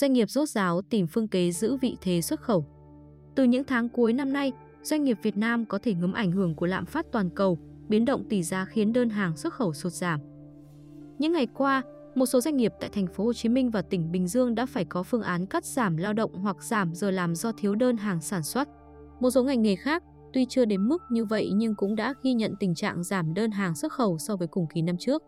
doanh nghiệp rốt ráo tìm phương kế giữ vị thế xuất khẩu. Từ những tháng cuối năm nay, doanh nghiệp Việt Nam có thể ngấm ảnh hưởng của lạm phát toàn cầu, biến động tỷ giá khiến đơn hàng xuất khẩu sụt giảm. Những ngày qua, một số doanh nghiệp tại thành phố Hồ Chí Minh và tỉnh Bình Dương đã phải có phương án cắt giảm lao động hoặc giảm giờ làm do thiếu đơn hàng sản xuất. Một số ngành nghề khác, tuy chưa đến mức như vậy nhưng cũng đã ghi nhận tình trạng giảm đơn hàng xuất khẩu so với cùng kỳ năm trước.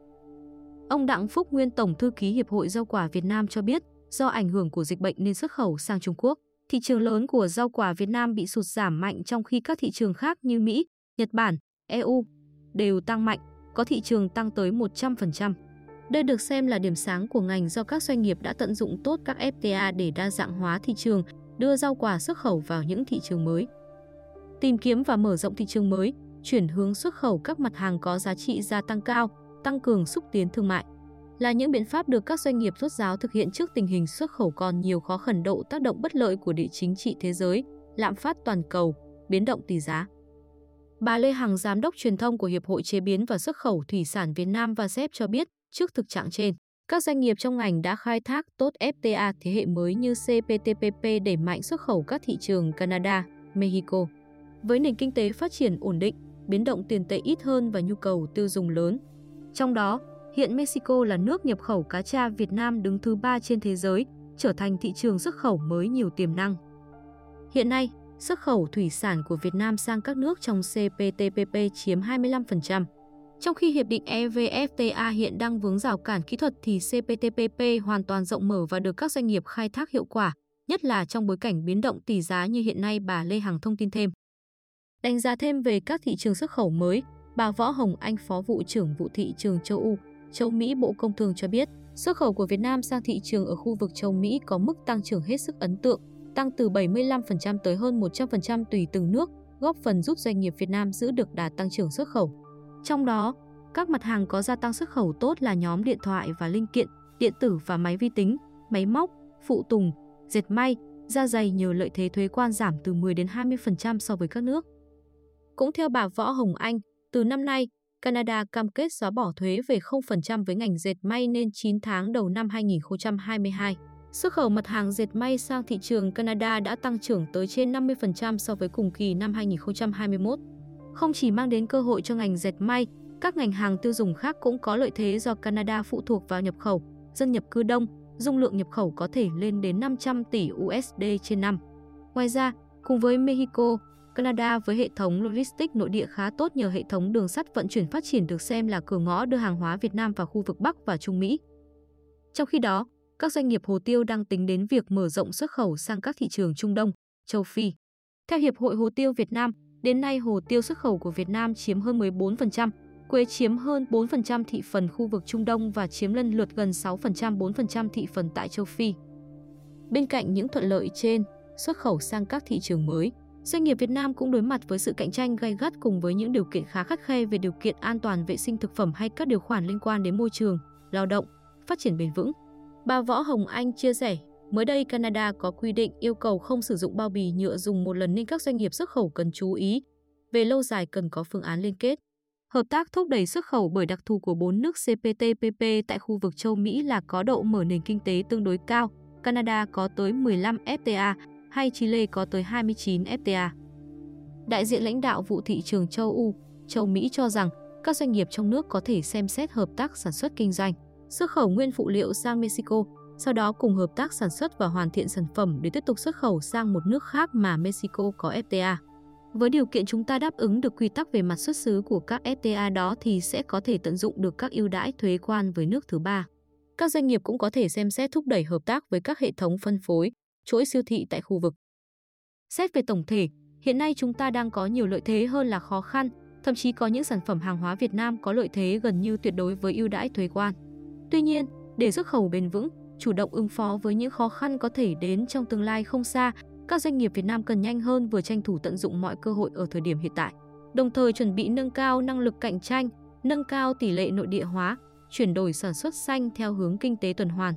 Ông Đặng Phúc Nguyên Tổng Thư ký Hiệp hội Rau quả Việt Nam cho biết, do ảnh hưởng của dịch bệnh nên xuất khẩu sang Trung Quốc, thị trường lớn của rau quả Việt Nam bị sụt giảm mạnh trong khi các thị trường khác như Mỹ, Nhật Bản, EU đều tăng mạnh, có thị trường tăng tới 100%. Đây được xem là điểm sáng của ngành do các doanh nghiệp đã tận dụng tốt các FTA để đa dạng hóa thị trường, đưa rau quả xuất khẩu vào những thị trường mới. Tìm kiếm và mở rộng thị trường mới, chuyển hướng xuất khẩu các mặt hàng có giá trị gia tăng cao, tăng cường xúc tiến thương mại là những biện pháp được các doanh nghiệp rốt ráo thực hiện trước tình hình xuất khẩu còn nhiều khó khăn độ tác động bất lợi của địa chính trị thế giới, lạm phát toàn cầu, biến động tỷ giá. Bà Lê Hằng, giám đốc truyền thông của Hiệp hội Chế biến và Xuất khẩu Thủy sản Việt Nam và SEP cho biết, trước thực trạng trên, các doanh nghiệp trong ngành đã khai thác tốt FTA thế hệ mới như CPTPP đẩy mạnh xuất khẩu các thị trường Canada, Mexico. Với nền kinh tế phát triển ổn định, biến động tiền tệ ít hơn và nhu cầu tiêu dùng lớn. Trong đó, hiện Mexico là nước nhập khẩu cá tra Việt Nam đứng thứ ba trên thế giới, trở thành thị trường xuất khẩu mới nhiều tiềm năng. Hiện nay, xuất khẩu thủy sản của Việt Nam sang các nước trong CPTPP chiếm 25%. Trong khi hiệp định EVFTA hiện đang vướng rào cản kỹ thuật thì CPTPP hoàn toàn rộng mở và được các doanh nghiệp khai thác hiệu quả, nhất là trong bối cảnh biến động tỷ giá như hiện nay bà Lê Hằng thông tin thêm. Đánh giá thêm về các thị trường xuất khẩu mới, bà Võ Hồng Anh, Phó vụ trưởng vụ thị trường châu Âu, châu Mỹ Bộ Công Thương cho biết, xuất khẩu của Việt Nam sang thị trường ở khu vực châu Mỹ có mức tăng trưởng hết sức ấn tượng, tăng từ 75% tới hơn 100% tùy từng nước, góp phần giúp doanh nghiệp Việt Nam giữ được đà tăng trưởng xuất khẩu. Trong đó, các mặt hàng có gia tăng xuất khẩu tốt là nhóm điện thoại và linh kiện, điện tử và máy vi tính, máy móc, phụ tùng, dệt may, da dày nhờ lợi thế thuế quan giảm từ 10 đến 20% so với các nước. Cũng theo bà Võ Hồng Anh, từ năm nay, Canada cam kết xóa bỏ thuế về 0% với ngành dệt may nên 9 tháng đầu năm 2022. Xuất khẩu mặt hàng dệt may sang thị trường Canada đã tăng trưởng tới trên 50% so với cùng kỳ năm 2021. Không chỉ mang đến cơ hội cho ngành dệt may, các ngành hàng tiêu dùng khác cũng có lợi thế do Canada phụ thuộc vào nhập khẩu, dân nhập cư đông, dung lượng nhập khẩu có thể lên đến 500 tỷ USD trên năm. Ngoài ra, cùng với Mexico, Canada với hệ thống logistics nội địa khá tốt nhờ hệ thống đường sắt vận chuyển phát triển được xem là cửa ngõ đưa hàng hóa Việt Nam vào khu vực Bắc và Trung Mỹ. Trong khi đó, các doanh nghiệp hồ tiêu đang tính đến việc mở rộng xuất khẩu sang các thị trường Trung Đông, châu Phi. Theo Hiệp hội Hồ tiêu Việt Nam, đến nay hồ tiêu xuất khẩu của Việt Nam chiếm hơn 14%, quế chiếm hơn 4% thị phần khu vực Trung Đông và chiếm lần lượt gần 6% 4% thị phần tại châu Phi. Bên cạnh những thuận lợi trên, xuất khẩu sang các thị trường mới, Doanh nghiệp Việt Nam cũng đối mặt với sự cạnh tranh gay gắt cùng với những điều kiện khá khắt khe về điều kiện an toàn vệ sinh thực phẩm hay các điều khoản liên quan đến môi trường, lao động, phát triển bền vững. Bà Võ Hồng Anh chia sẻ, mới đây Canada có quy định yêu cầu không sử dụng bao bì nhựa dùng một lần nên các doanh nghiệp xuất khẩu cần chú ý. Về lâu dài cần có phương án liên kết. Hợp tác thúc đẩy xuất khẩu bởi đặc thù của bốn nước CPTPP tại khu vực châu Mỹ là có độ mở nền kinh tế tương đối cao. Canada có tới 15 FTA, hay Chile có tới 29 FTA. Đại diện lãnh đạo vụ thị trường châu Âu, châu Mỹ cho rằng các doanh nghiệp trong nước có thể xem xét hợp tác sản xuất kinh doanh, xuất khẩu nguyên phụ liệu sang Mexico, sau đó cùng hợp tác sản xuất và hoàn thiện sản phẩm để tiếp tục xuất khẩu sang một nước khác mà Mexico có FTA. Với điều kiện chúng ta đáp ứng được quy tắc về mặt xuất xứ của các FTA đó thì sẽ có thể tận dụng được các ưu đãi thuế quan với nước thứ ba. Các doanh nghiệp cũng có thể xem xét thúc đẩy hợp tác với các hệ thống phân phối, chuỗi siêu thị tại khu vực. Xét về tổng thể, hiện nay chúng ta đang có nhiều lợi thế hơn là khó khăn, thậm chí có những sản phẩm hàng hóa Việt Nam có lợi thế gần như tuyệt đối với ưu đãi thuế quan. Tuy nhiên, để xuất khẩu bền vững, chủ động ứng phó với những khó khăn có thể đến trong tương lai không xa, các doanh nghiệp Việt Nam cần nhanh hơn vừa tranh thủ tận dụng mọi cơ hội ở thời điểm hiện tại, đồng thời chuẩn bị nâng cao năng lực cạnh tranh, nâng cao tỷ lệ nội địa hóa, chuyển đổi sản xuất xanh theo hướng kinh tế tuần hoàn.